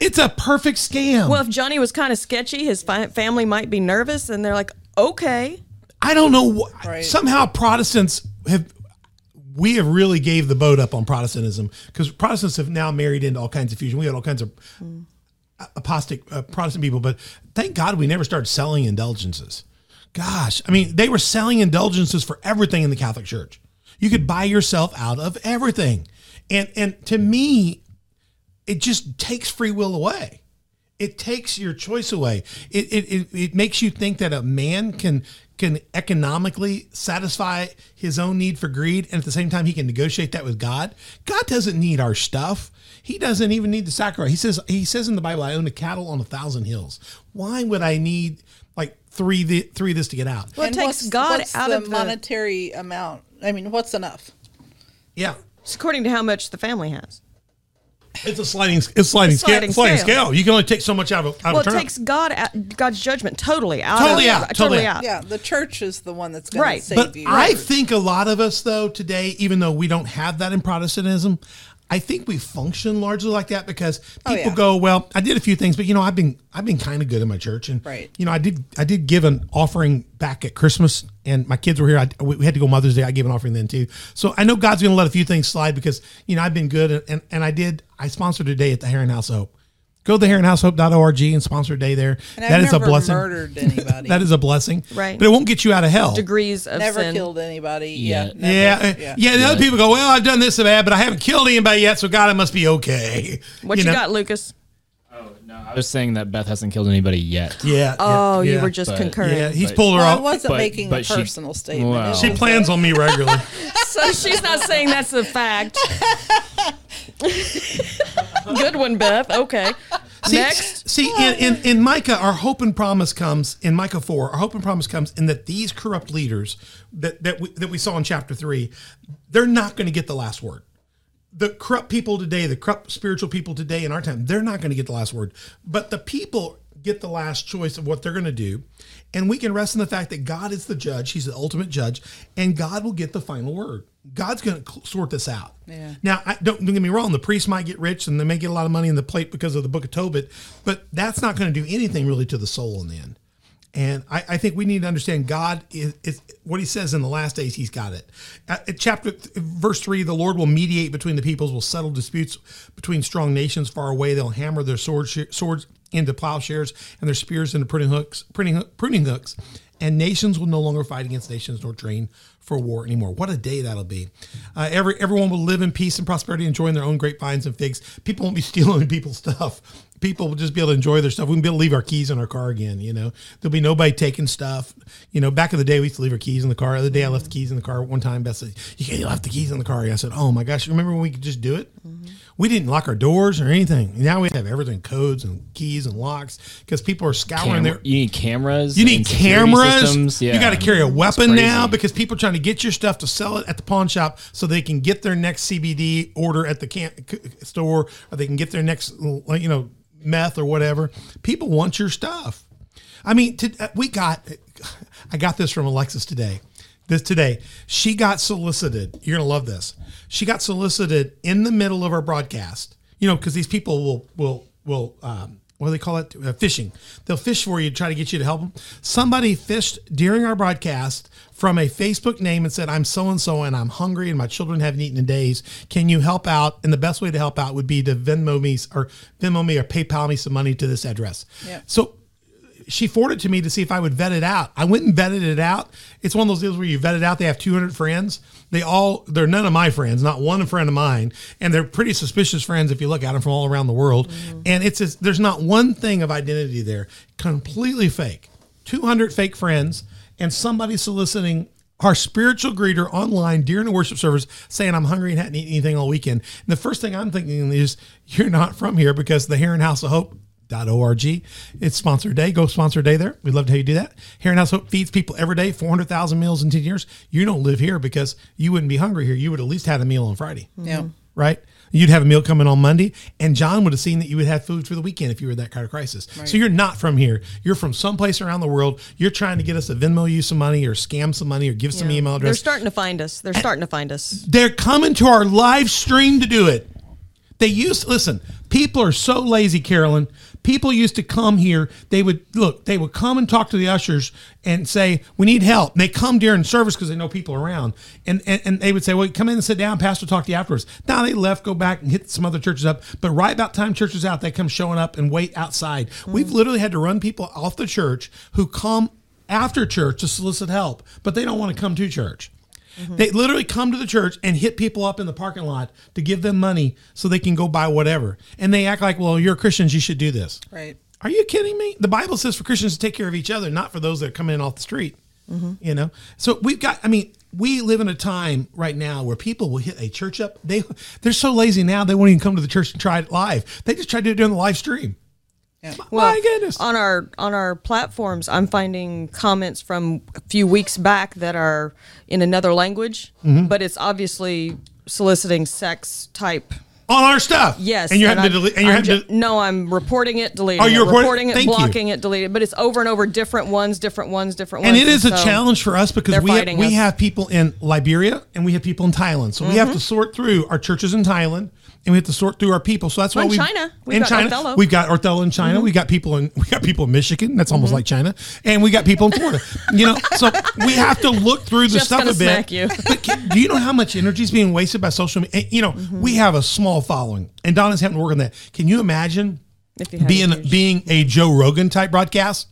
It's a perfect scam.
Well, if Johnny was kind of sketchy, his fi- family might be nervous, and they're like, okay.
I don't know. wh-
Right.
Somehow Protestants have. We have really gave the boat up on Protestantism because Protestants have now married into all kinds of fusion. We had all kinds of apostate uh, Protestant people, but thank God we never started selling indulgences. Gosh, I mean, they were selling indulgences for everything in the Catholic Church. You could buy yourself out of everything, and and to me, it just takes free will away. It takes your choice away. It, it, it, it makes you think that a man can can economically satisfy his own need for greed and at the same time he can negotiate that with God. God doesn't need our stuff. He doesn't even need the sacrifice. He says he says in the Bible, I own a cattle on a thousand hills. Why would I need like three the, three of this to get out?
Well, it
And
takes
what's-
God
what's
out
the
of the.
monetary amount. I mean, what's enough?
Yeah.
It's according to how much the family has.
It's a sliding it's sliding,
sliding
scale, sliding
scale.
scale. You can only take so much out of, out
Well,
of
it
turn.
takes God out, God's judgment totally out.
Totally
of,
out,
Totally,
totally
out.
out.
Yeah, the church is the one that's going
Right.
to save
But
you.
I think a lot of us, though, today, even though we don't have that in Protestantism, I think we function largely like that because oh, people
Oh, yeah.
go, "Well, I did a few things, but you know, I've been I've been kind of good in my church, and
Right.
you know, I did I did give an offering back at Christmas, and my kids were here. I, we we had to go Mother's Day. I gave an offering then too, so I know God's going to let a few things slide because you know I've been good, and and, and I did I sponsored a day at the Heron House of Hope. Go to the heronhousehope.org and sponsor a day there.
and
That
I've
is
never
a blessing.
murdered anybody.
That is a blessing,
Right.
But it won't get you out of hell.
Degrees of
never
sin.
killed anybody.
Yeah.
Yeah. never.
Yeah, uh,
yeah.
yeah. The other people go, well, I've done this so bad, but I haven't killed anybody yet, so God, it must be okay.
What you,
know?
got, Lucas?
Oh no, I was saying that Beth hasn't killed anybody yet.
Yeah.
Oh,
yeah,
you
yeah.
were just
but-
concurring.
Yeah, he's
but-
pulled her
Well, I
off.
wasn't
But-
making a
but she-
personal statement.
Wow.
It
She
was
plans on me regularly.
So she's not saying that's a fact. Good one, Beth. Okay.
See,
Next.
see, in, in, in Micah, our hope and promise comes in Micah four. Our hope and promise comes in that these corrupt leaders that that we, that we saw in chapter three, they're not going to get the last word. The corrupt people today, the corrupt spiritual people today in our time, they're not going to get the last word. But the people get the last choice of what they're going to do, and we can rest in the fact that God is the judge. He's the ultimate judge, and God will get the final word. God's going to sort this out.
Yeah.
Now, I, don't, don't get me wrong. The priests might get rich and they may get a lot of money in the plate because of the Book of Tobit, but that's not going to do anything really to the soul in the end. And I, I think we need to understand God is, is what He says in the last days. He's got it. Uh, at chapter verse three, the Lord will mediate between the peoples, will settle disputes between strong nations far away. They'll hammer their swords swords into plowshares and their spears into pruning hooks, pruning, pruning hooks. And nations will no longer fight against nations nor train for war anymore. What a day that'll be! Uh, every everyone will live in peace and prosperity, enjoying their own grapevines and figs. People won't be stealing people's stuff. People will just be able to enjoy their stuff. We won't be able to leave our keys in our car again. You know, there'll be nobody taking stuff. You know, back in the day, we used to leave our keys in the car. The other day, I left the keys in the car. One time, Beth said, "You can't left the keys in the car." I said, "Oh my gosh! Remember when we could just do it? We didn't lock our doors or anything. Now we have everything, codes and keys and locks, because people are scouring
Cam-
their
you need cameras.
you need cameras.
systems. Yeah.
You got to carry a weapon now because people are trying to get your stuff to sell it at the pawn shop so they can get their next CBD order at the can- store or they can get their next you know meth or whatever. People want your stuff. I mean, to, uh, we got I got this from Alexis today. This today, she got solicited. You're gonna love this. She got solicited in the middle of our broadcast. You know, because these people will will will um, what do they call it? Uh, fishing. They'll fish for you, to try to get you to help them. Somebody fished during our broadcast from a Facebook name and said, "I'm so and so, and I'm hungry, and my children haven't eaten in days. Can you help out?" And the best way to help out would be to Venmo me or Venmo me or PayPal me some money to this address.
Yeah.
So she forwarded to me to see if I would vet it out. I went and vetted it out. It's one of those deals where you vet it out. They have 200 friends. They all, they're none of my friends, not one friend of mine. And they're pretty suspicious friends if you look at them from all around the world. Mm-hmm. And it's, just, there's not one thing of identity there. Completely fake. 200 fake friends and somebody soliciting our spiritual greeter online during a worship service saying, I'm hungry and hadn't eaten anything all weekend. And the first thing I'm thinking is, you're not from here because the Heron House of Hope org. It's sponsor day. Go sponsor day there. We'd love to have you do that. Heron House Hope feeds people every day, 400,000 meals in 10 years. You don't live here because you wouldn't be hungry here. You would at least had a meal on Friday,
Yeah.
right? You'd have a meal coming on Monday, and John would have seen that you would have food for the weekend if you were in that kind of crisis. So you're not from here. You're from someplace around the world. You're trying to get us to Venmo you some money or scam some money or give some email address.
They're starting to find us. They're starting to find us.
They're coming to our live stream to do it. They used listen. People are so lazy, Carolyn. People used to come here. They would look. They would come and talk to the ushers and say, "We need help." And they come during service because they know people around, and, and and they would say, "Well, come in and sit down. Pastor, talk to you afterwards." Now they left, go back and hit some other churches up. But right about time church is out, they come showing up and wait outside. Hmm. We've literally had to run people off the church who come after church to solicit help, but they don't want to come to church. Mm-hmm. They literally come to the church and hit people up in the parking lot to give them money so they can go buy whatever. And they act like, well, you're Christians, you should do this.
Right.
Are you kidding me? The Bible says for Christians to take care of each other, not for those that come in off the street. Mm-hmm. You know? So we've got, I mean, we live in a time right now where people will hit a church up. They they're so lazy now they won't even come to the church and try it live. They just try to do it during the live stream.
Yeah.
My goodness.
on our on our platforms i'm finding comments from a few weeks back that are in another language
Mm-hmm.
but it's obviously soliciting sex type
On our stuff.
yes
And you're having to
I'm-
delete and you're
I'm
having
ju-
to
no i'm reporting it deleting
Oh, you're
it
reporting-
reporting it
thank you.
blocking it deleting it but it's over and over different ones different ones different ones.
and
ones
it is a
so-
challenge for us because we have,
fighting
we
us.
have people in Liberia and we have people in Thailand, so we have to sort through our churches in Thailand and we have to sort through our people. So that's why
In
we
China. We've
in
got
China
Othello.
we've got Orthello in China. Mm-hmm. We got people in we got people in Michigan. That's almost mm-hmm. like China, and we got people in Florida. you know, so we have to look through the
Jeff's
stuff a bit.
you.
But can- do you know how much energy is being wasted by social media? And, eh, You know, mm-hmm. we have a small following, and Donna's having to work on that. Can you imagine
you
being
a
being a Joe Rogan type broadcast?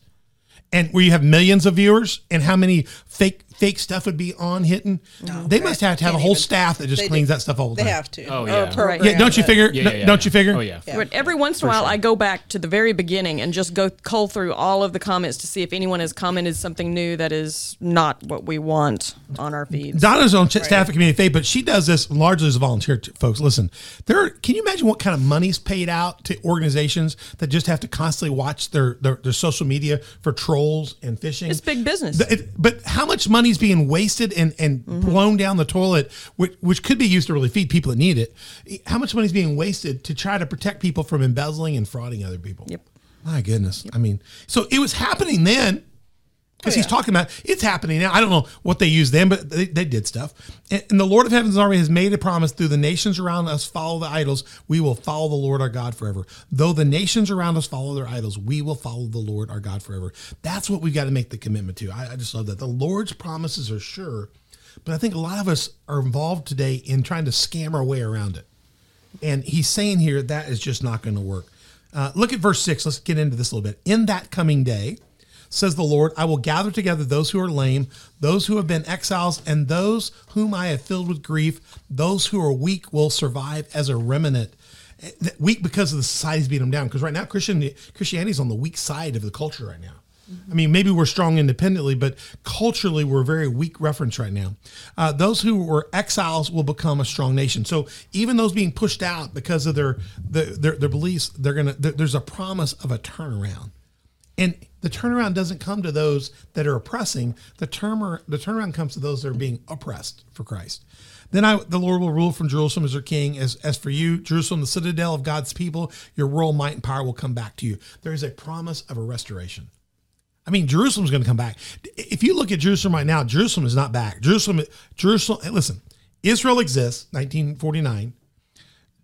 and where you have millions of viewers and how many fake fake stuff would be on hitting they must have to have a whole
even-
staff that just cleans
do.
that stuff all the time.
They have to.
Oh,
oh
yeah.
program
yeah don't you figure
Yeah, yeah, yeah,
don't
yeah.
you figure
Oh yeah.
But every once in a while, I go back to the very beginning and just go cull through all of the comments to see if anyone has commented something new that is not what we want on our feeds.
Donna's on ch- staff at Community Faith, but she does this largely as a volunteer. t- folks, listen, there. Are, can you imagine what kind of money's paid out to organizations that just have to constantly watch their their, their social media for trolls and phishing?
It's big business.
The- it- but how much money's being wasted and and
Mm-hmm.
blown down the toilet, which, which could be used to really feed people that need it? How much money's being wasted to try to protect people from embezzling and frauding other people?
Yep.
My goodness. I mean, so it was happening then because he's
yeah.
talking about it's happening now. I don't know what they used then, but they, they did stuff. And, and the Lord of Heaven's army has made a promise through the nations around us follow the idols. We will follow the Lord our God forever. Though the nations around us follow their idols, we will follow the Lord our God forever. That's what we've got to make the commitment to. I, I just love that. The Lord's promises are sure, but I think a lot of us are involved today in trying to scam our way around it. And he's saying here that is just not going to work. Uh, look at verse six. Let's get into this a little bit. In that coming day, says the Lord, I will gather together those who are lame, those who have been exiles, and those whom I have filled with grief. Those who are weak will survive as a remnant. Eh, Weak because of the society's beating them down. Because right now, Christian Christianity's on the weak side of the culture right now. I mean, maybe we're strong independently, but culturally, we're a very weak reference right now. Uh, those who were exiles will become a strong nation. So even those being pushed out because of their their, their, their beliefs, they're gonna. there- There's a promise of a turnaround. And the turnaround doesn't come to those that are oppressing. The term the turnaround comes to those that are being oppressed for Christ. Then I, the Lord will rule from Jerusalem as their king. As, as for you, Jerusalem, the citadel of God's people, your royal might and power will come back to you. There is a promise of a restoration. I mean, Jerusalem's going to come back. If you look at Jerusalem right now, Jerusalem is not back. Jerusalem, Jerusalem. Listen, Israel exists, 1949.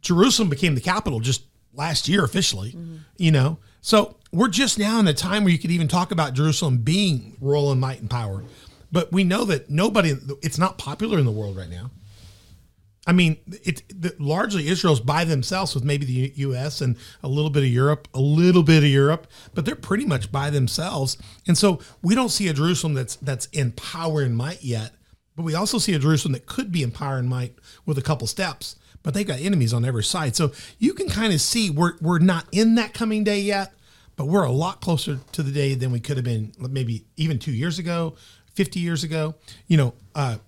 Jerusalem became the capital just last year officially, mm-hmm. you know. So we're just now in a time where you could even talk about Jerusalem being royal in might and power. But we know that nobody, it's not popular in the world right now. I mean, the, largely Israel's by themselves with maybe the U.S. and a little bit of Europe, a little bit of Europe, but they're pretty much by themselves. And so we don't see a Jerusalem that's that's in power and might yet, but we also see a Jerusalem that could be in power and might with a couple steps. But they've got enemies on every side, so you can kind of see we're we're not in that coming day yet, but we're a lot closer to the day than we could have been maybe even two years ago, fifty years ago. You know. Uh,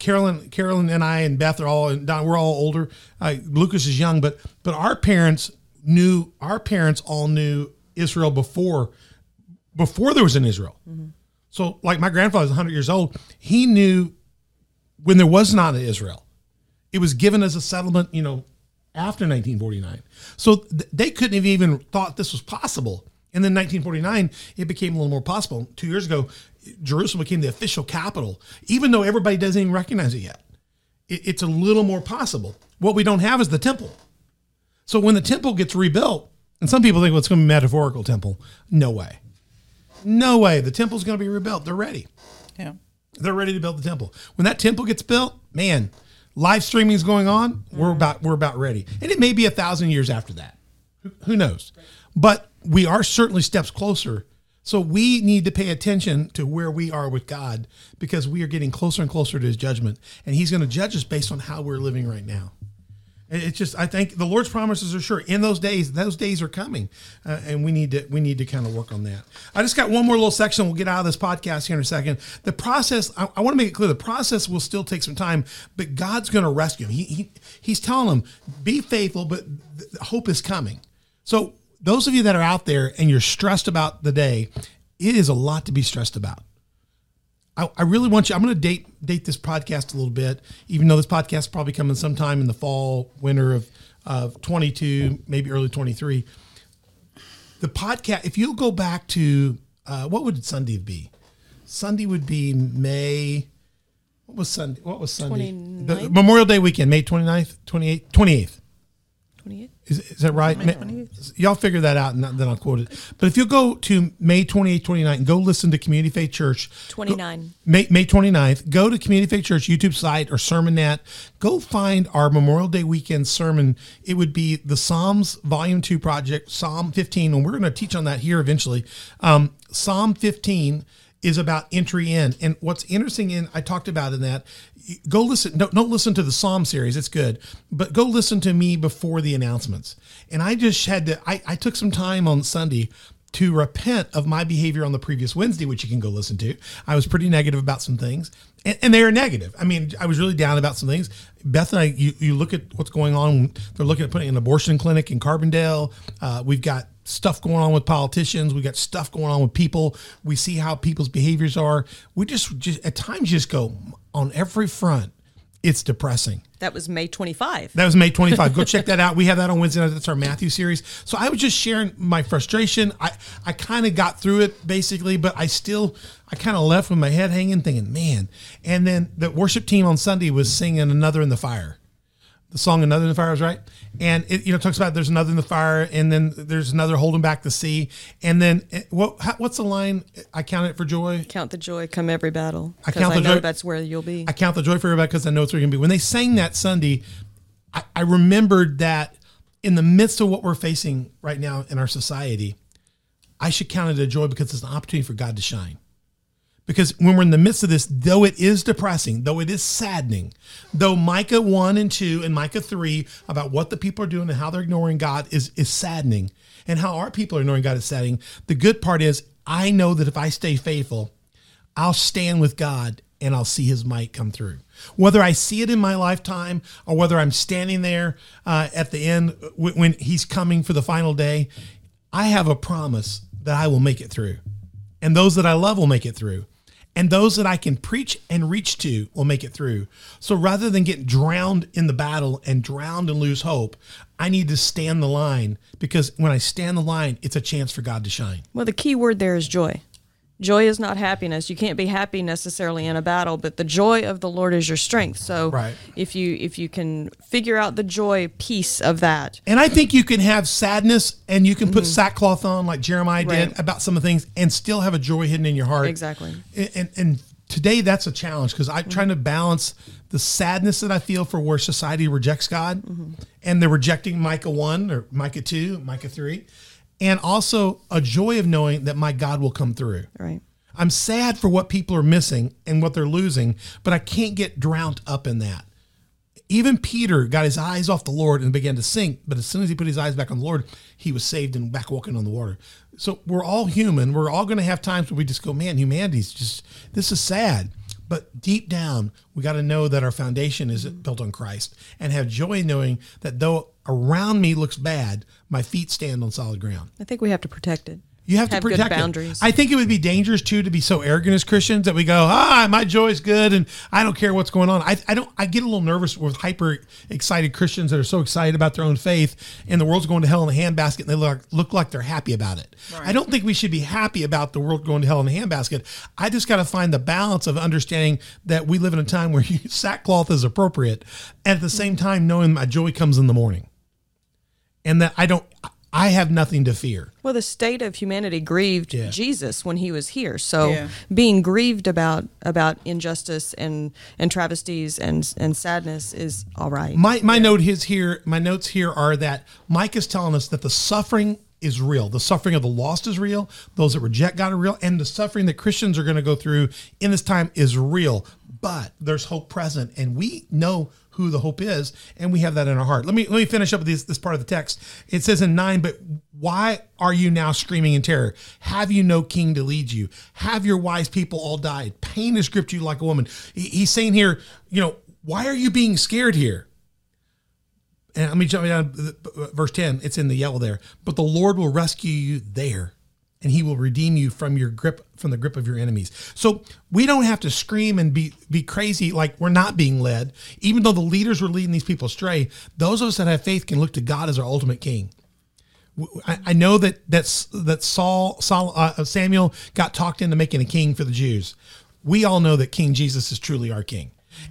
Carolyn, Carolyn, and I and Beth are all and Don. We're all older. Uh, Lucas is young, but but our parents knew. Our parents all knew Israel before before there was an Israel. So, like my grandfather was 100 years old. He knew when there was not an Israel. It was given as a settlement, you know, after 1949. So th- they couldn't have even thought this was possible. And then 1949, it became a little more possible. Two years ago, Jerusalem became the official capital, even though everybody doesn't even recognize it yet. It, it's a little more possible. What we don't have is the temple. So when the temple gets rebuilt, and some people think well, it's going to be a metaphorical temple. No way. No way. The temple's going to be rebuilt. They're ready.
Yeah.
They're ready to build the temple. When that temple gets built, man, live streaming is going on. We're mm-hmm. about we're about ready, and it may be a thousand years after that. Who, who knows? But we are certainly steps closer. So we need to pay attention to where we are with God because we are getting closer and closer to His judgment, and He's going to judge us based on how we're living right now. It's just I think the Lord's promises are sure. In those days, those days are coming, uh, and we need to we need to kind of work on that. I just got one more little section. We'll get out of this podcast here in a second. The process. I, I want to make it clear. The process will still take some time, but God's going to rescue him. He, he he's telling him, be faithful, but hope is coming. So those of you that are out there and you're stressed about the day, it is a lot to be stressed about. I, I really want you. I'm going to date date this podcast a little bit, even though this podcast is probably coming sometime in the fall, winter of of 22, maybe early 23. The podcast. If you go back to uh, what would Sunday be? Sunday would be May. What was Sunday? What was Sunday? The Memorial Day weekend, May 29th, 28th, 28th.
28?
Is, is that right? Ma- Y'all figure that out and then I'll quote it. But if you go to May 28th, 29th and go listen to Community Faith Church.
29.
May, May 29th, go to Community Faith Church YouTube site or Sermonette. Go find our Memorial Day weekend sermon. It would be the Psalms Volume 2 project, Psalm 15. And we're going to teach on that here eventually. Um, Psalm 15 is about entry in. And what's interesting in, I talked about in that, go listen, don't, don't listen to the Psalm series, it's good, but go listen to me before the announcements. And I just had to, I, I took some time on Sunday to repent of my behavior on the previous Wednesday, which you can go listen to. I was pretty negative about some things, and, and they are negative. I mean, I was really down about some things. Beth and I, you, you look at what's going on. They're looking at putting an abortion clinic in Carbondale. Uh, we've got stuff going on with politicians. We got stuff going on with people. We see how people's behaviors are. We just, just at times just go on every front. It's depressing.
That was May 25.
That was May 25. Go check that out. We have that on Wednesday night. That's our Matthew series. So I was just sharing my frustration. I, I kind of got through it basically, but I still, I kind of left with my head hanging thinking, man. And then the worship team on Sunday was singing Another in the Fire. The song Another in the Fire is right. And it, you know, talks about there's another in the fire and then there's another holding back the sea. And then eh, what, how, what's the line? I count it for joy.
Count the joy, come every battle.
I count
I,
the
know
joy-
that's where you'll be.
I count the joy for everybody because I know it's where you're gonna be. When they sang that Sunday, I, I remembered that in the midst of what we're facing right now in our society, I should count it a joy because it's an opportunity for God to shine. Because when we're in the midst of this, though it is depressing, though it is saddening, though Micah 1 and 2 and Micah 3 about what the people are doing and how they're ignoring God is, is saddening, and how our people are ignoring God is saddening, the good part is I know that if I stay faithful, I'll stand with God and I'll see his might come through. Whether I see it in my lifetime or whether I'm standing there uh, at the end when, when he's coming for the final day, I have a promise that I will make it through. And those that I love will make it through. And those that I can preach and reach to will make it through. So rather than get drowned in the battle and drowned and lose hope, I need to stand the line because when I stand the line, it's a chance for God to shine.
well, the key word there is joy. Joy is not happiness. You can't be happy necessarily in a battle, but the joy of the Lord is your strength. So
Right.
if you if you can figure out the joy piece of that,
And I think you can have sadness and you can put sackcloth on like Jeremiah did
Mm-hmm.
About some of the things and still have a joy hidden in your heart.
Exactly.
And, and, and today that's a challenge because I'm trying to balance the sadness that I feel for where society rejects God and they're rejecting Micah 1 or Micah 2, Micah 3, and also a joy of knowing that my God will come through.
right?
I'm sad for what people are missing and what they're losing, but I can't get drowned up in that. Even Peter got his eyes off the Lord and began to sink, but as soon as he put his eyes back on the Lord, he was saved and back walking on the water. So we're all human. We're all going to have times where we just go, man, humanity's just, this is sad. But deep down, we got to know that our foundation is built on Christ and have joy knowing that though around me looks bad, my feet stand on solid ground.
I think we have to protect it.
You have to
Have good
protect it.
boundaries.
I think it would be dangerous too to be so arrogant as Christians that we go, ah, my joy is good and I don't care what's going on. I, I don't. I get a little nervous with hyper excited Christians that are so excited about their own faith and the world's going to hell in a handbasket and they look look like they're happy about it. I don't think we should be happy about the world going to hell in a handbasket. I just got to find the balance of understanding that we live in a time where sackcloth is appropriate, and at the same time knowing my joy comes in the morning and that I don't I have nothing to fear.
Well, the state of humanity grieved
Yeah.
Jesus when he was here. So
Yeah.
being grieved about about injustice and and travesties and and sadness is all right.
My my note is here. My notes here are that Micah is telling us that the suffering is real. The suffering of the lost is real. Those that reject God are real, and the suffering that Christians are going to go through in this time is real. But there's hope present, and we know who the hope is, and we have that in our heart. Let me let me finish up with this this part of the text. It says in nine, but why are you now screaming in terror? Have you no king to lead you? Have your wise people all died? Pain has gripped you like a woman. He- He's saying here, you know, why are you being scared here? and let me jump down verse 10 it's in the yellow there but the lord will rescue you there and he will redeem you from your grip from the grip of your enemies. So we don't have to scream and be be crazy like we're not being led. Even though the leaders were leading these people astray those of us that have faith can look to god as our ultimate king. I, I know that that's that Saul, Saul uh, Samuel got talked into making a king for the Jews. We all know that King Jesus is truly our king,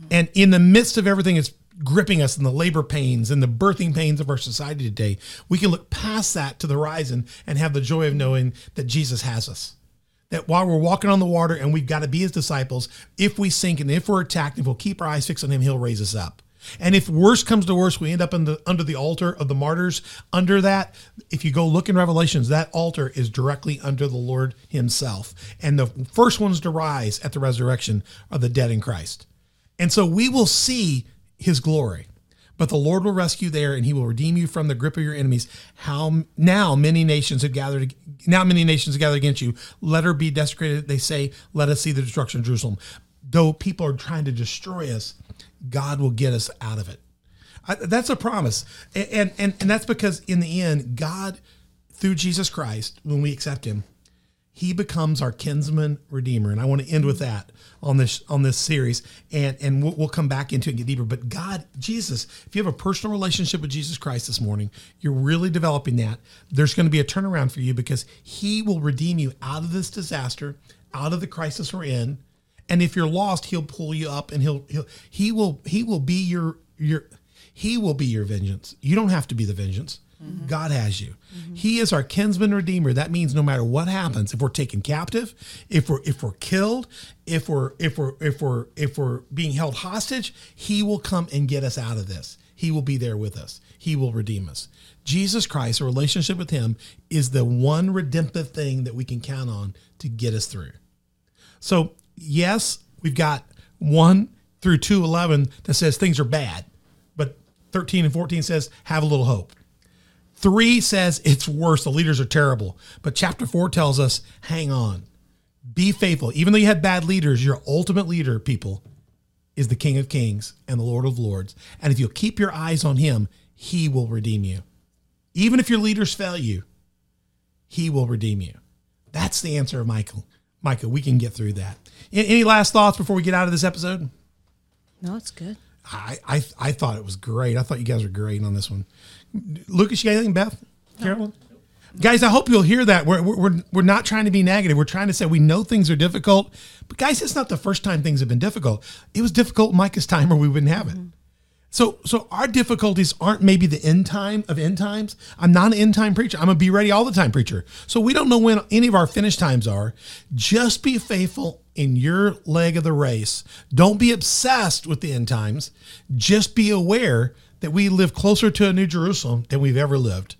and in the midst of everything that's gripping us and the labor pains and the birthing pains of our society today, we can look past that to the horizon and have the joy of knowing that Jesus has us. That while we're walking on the water and we've got to be his disciples, if we sink and if we're attacked, if we'll keep our eyes fixed on him, he'll raise us up. And if worse comes to worse, we end up in the, under the altar of the martyrs. Under that, if you go look in Revelations, that altar is directly under the Lord Himself. And the first ones to rise at the resurrection are the dead in Christ. And so we will see His glory. But the Lord will rescue there, and He will redeem you from the grip of your enemies. How now many nations have gathered? Now many nations have gathered against you. Let her be desecrated. They say, "Let us see the destruction of Jerusalem." Though people are trying to destroy us, God will get us out of it. I, that's a promise, and, and and and that's because in the end, God, through Jesus Christ, when we accept Him, He becomes our kinsman redeemer. And I want to end with that on this on this series, and and we'll, we'll come back into it and get deeper. But God, Jesus, if you have a personal relationship with Jesus Christ this morning, you're really developing that. There's going to be a turnaround for you because He will redeem you out of this disaster, out of the crisis we're in. And if you're lost, he'll pull you up and he'll he'll he will he will be your your he will be your vengeance. You don't have to be the vengeance. Mm-hmm. God has you. Mm-hmm. He is our kinsman redeemer. That means no matter what happens, if we're taken captive, if we're if we're killed, if we're if we're if we're if we're being held hostage, he will come and get us out of this. He will be there with us. He will redeem us. Jesus Christ, a relationship with him is the one redemptive thing that we can count on to get us through. So, yes, we've got 1 through 211 that says things are bad, but 13 and 14 says have a little hope. 3 says it's worse, the leaders are terrible. But chapter 4 tells us hang on. Be faithful. Even though you had bad leaders, your ultimate leader, people, is the King of Kings and the Lord of Lords. And if you'll keep your eyes on him, he will redeem you. Even if your leaders fail you, he will redeem you. That's the answer of Michael. Micah, we can get through that. Any last thoughts before we get out of this episode?
No, it's good.
I, I I thought it was great. I thought you guys were great on this one. Lucas, you got anything, Beth? Carolyn? Guys, I hope you'll hear that. We're, we're, we're- not trying to be negative. We're trying to say we know things are difficult. But guys, it's not the first time things have been difficult. It was difficult in Micah's time or we wouldn't have it. Mm-hmm. So so our difficulties aren't maybe the end time of end times. I'm not an end time preacher. I'm a be ready all the time preacher. So we don't know when any of our finish times are. Just be faithful in your leg of the race. Don't be obsessed with the end times. Just be aware that we live closer to a new Jerusalem than we've ever lived.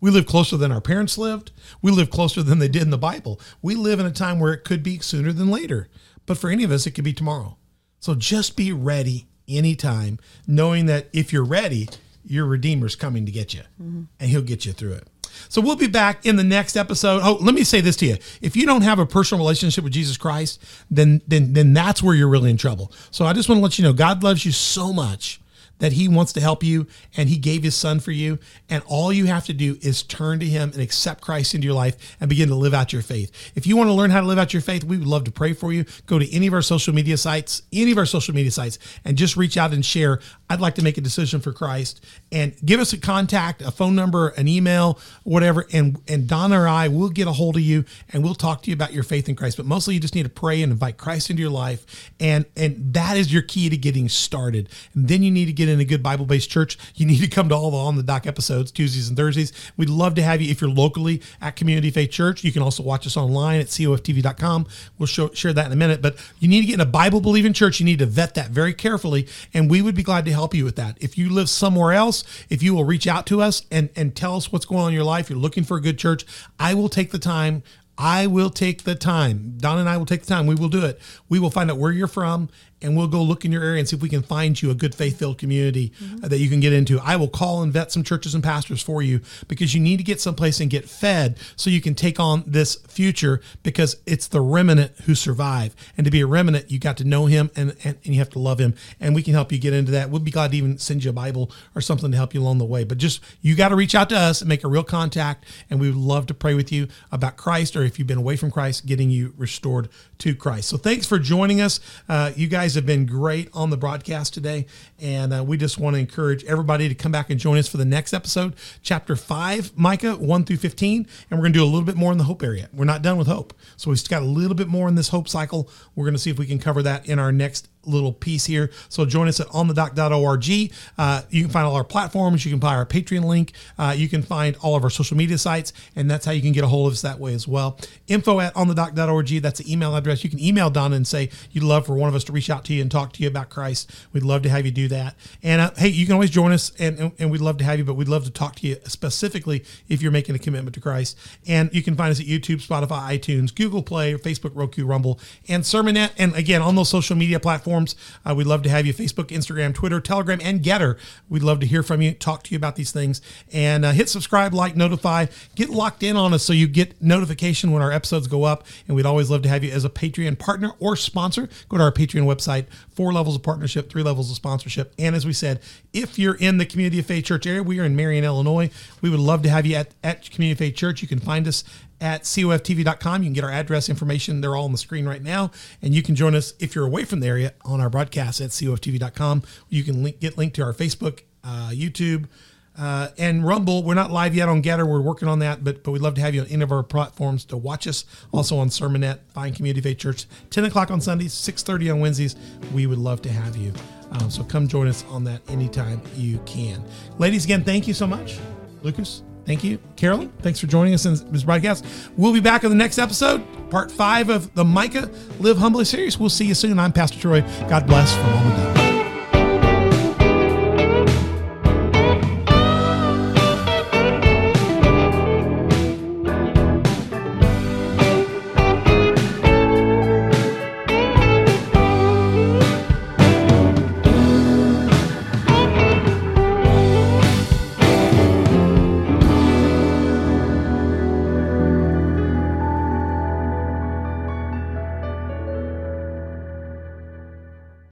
We live closer than our parents lived. We live closer than they did in the Bible. We live in a time where it could be sooner than later. But for any of us, it could be tomorrow. So just be ready anytime, knowing that if you're ready, your Redeemer's coming to get you mm-hmm. and he'll get you through it. So we'll be back in the next episode. Oh, let me say this to you. If you don't have a personal relationship with Jesus Christ, then then then that's where you're really in trouble. So I just want to let you know God loves you so much that he wants to help you and he gave his son for you. And all you have to do is turn to him and accept Christ into your life and begin to live out your faith. If you want to learn how to live out your faith, we would love to pray for you. Go to any of our social media sites, any of our social media sites, and just reach out and share. I'd like to make a decision for Christ and give us a contact, a phone number, an email, whatever. And, and Donna or I will get a hold of you and we'll talk to you about your faith in Christ. But mostly you just need to pray and invite Christ into your life. And, and that is your key to getting started. And then you need to get get in a good Bible based church, you need to come to all the On the Dock episodes, Tuesdays and Thursdays. We'd love to have you if you're locally at Community Faith Church. You can also watch us online at coftv.com. We'll show, share that in a minute. But you need to get in a Bible believing church. You need to vet that very carefully. And we would be glad to help you with that. If you live somewhere else, if you will reach out to us and, and tell us what's going on in your life, you're looking for a good church, I will take the time. I will take the time. Don and I will take the time. We will do it. We will find out where you're from and we'll go look in your area and see if we can find you a good faith filled community uh, that you can get into. I will call and vet some churches and pastors for you because you need to get someplace and get fed so you can take on this future because it's the remnant who survive. And to be a remnant, you got to know him and, and, and you have to love him. And we can help you get into that. We'll be glad to even send you a Bible or something to help you along the way. But just, you got to reach out to us and make a real contact. And we would love to pray with you about Christ or if you've been away from Christ, getting you restored to Christ. So thanks for joining us. Uh, you guys have been great on the broadcast today. And uh, we just want to encourage everybody to come back and join us for the next episode, chapter five, Micah 1 through 15. And we're going to do a little bit more in the hope area. We're not done with hope. So we've got a little bit more in this hope cycle. We're going to see if we can cover that in our next little piece here. So join us at onthedoc.org. Uh, you can find all our platforms. You can buy our Patreon link. Uh, you can find all of our social media sites, and that's how you can get a hold of us that way as well. Info at onthedoc.org. That's the email address. You can email Donna and say you'd love for one of us to reach out to you and talk to you about Christ. We'd love to have you do that. And uh, hey, you can always join us, and, and, and we'd love to have you, but we'd love to talk to you specifically if you're making a commitment to Christ. And you can find us at YouTube, Spotify, iTunes, Google Play, Facebook, Roku, Rumble, and Sermonet. And again, on those social media platforms, uh, we'd love to have you Facebook, Instagram, Twitter, Telegram, and Gettr. We'd love to hear from you, talk to you about these things, and uh, hit subscribe, like, notify, get locked in on us so you get notification when our episodes go up. And we'd always love to have you as a Patreon partner or sponsor. Go to our Patreon website, four levels of partnership, three levels of sponsorship. And as we said, if you're in the Community of Faith Church area, we are in Marion, Illinois. We would love to have you at, at Community of Faith Church. You can find us at coftv.com. You can get our address information. They're all on the screen right now. And you can join us if you're away from the area on our broadcast at coftv.com. You can link, get linked to our Facebook, uh, YouTube, uh, and Rumble. We're not live yet on Gettr. We're working on that, but but we'd love to have you on any of our platforms to watch us. Also on Sermonet, Fine Community Faith Church, 10 o'clock on Sundays, 6.30 on Wednesdays. We would love to have you. Um, so come join us on that anytime you can. Ladies, again, thank you so much. Lucas, thank you. Carolyn, thanks for joining us in this broadcast. We'll be back in the next episode, part five of the Micah Live Humbly series. We'll see you soon. I'm Pastor Troy. God bless from all the